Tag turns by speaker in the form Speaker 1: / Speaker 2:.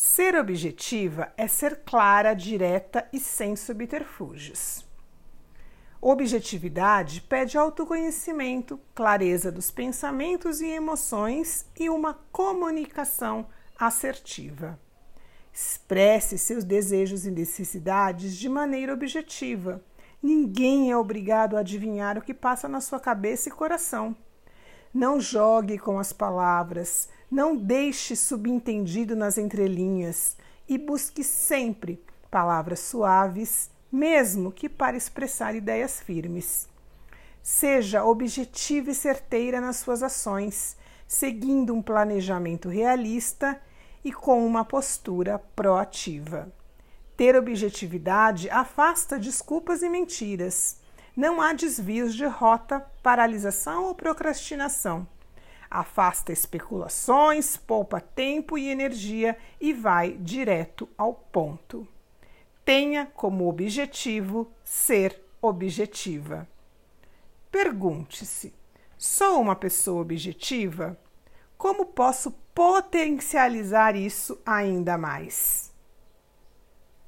Speaker 1: Ser objetiva é ser clara, direta e sem subterfúgios. Objetividade pede autoconhecimento, clareza dos pensamentos e emoções e uma comunicação assertiva. Expresse seus desejos e necessidades de maneira objetiva. Ninguém é obrigado a adivinhar o que passa na sua cabeça e coração. Não jogue com as palavras, não deixe subentendido nas entrelinhas e busque sempre palavras suaves, mesmo que para expressar ideias firmes. Seja objetiva e certeira nas suas ações, seguindo um planejamento realista e com uma postura proativa. Ter objetividade afasta desculpas e mentiras. Não há desvios de rota, paralisação ou procrastinação. Afasta especulações, poupa tempo e energia e vai direto ao ponto. Tenha como objetivo ser objetiva. Pergunte-se: sou uma pessoa objetiva? Como posso potencializar isso ainda mais?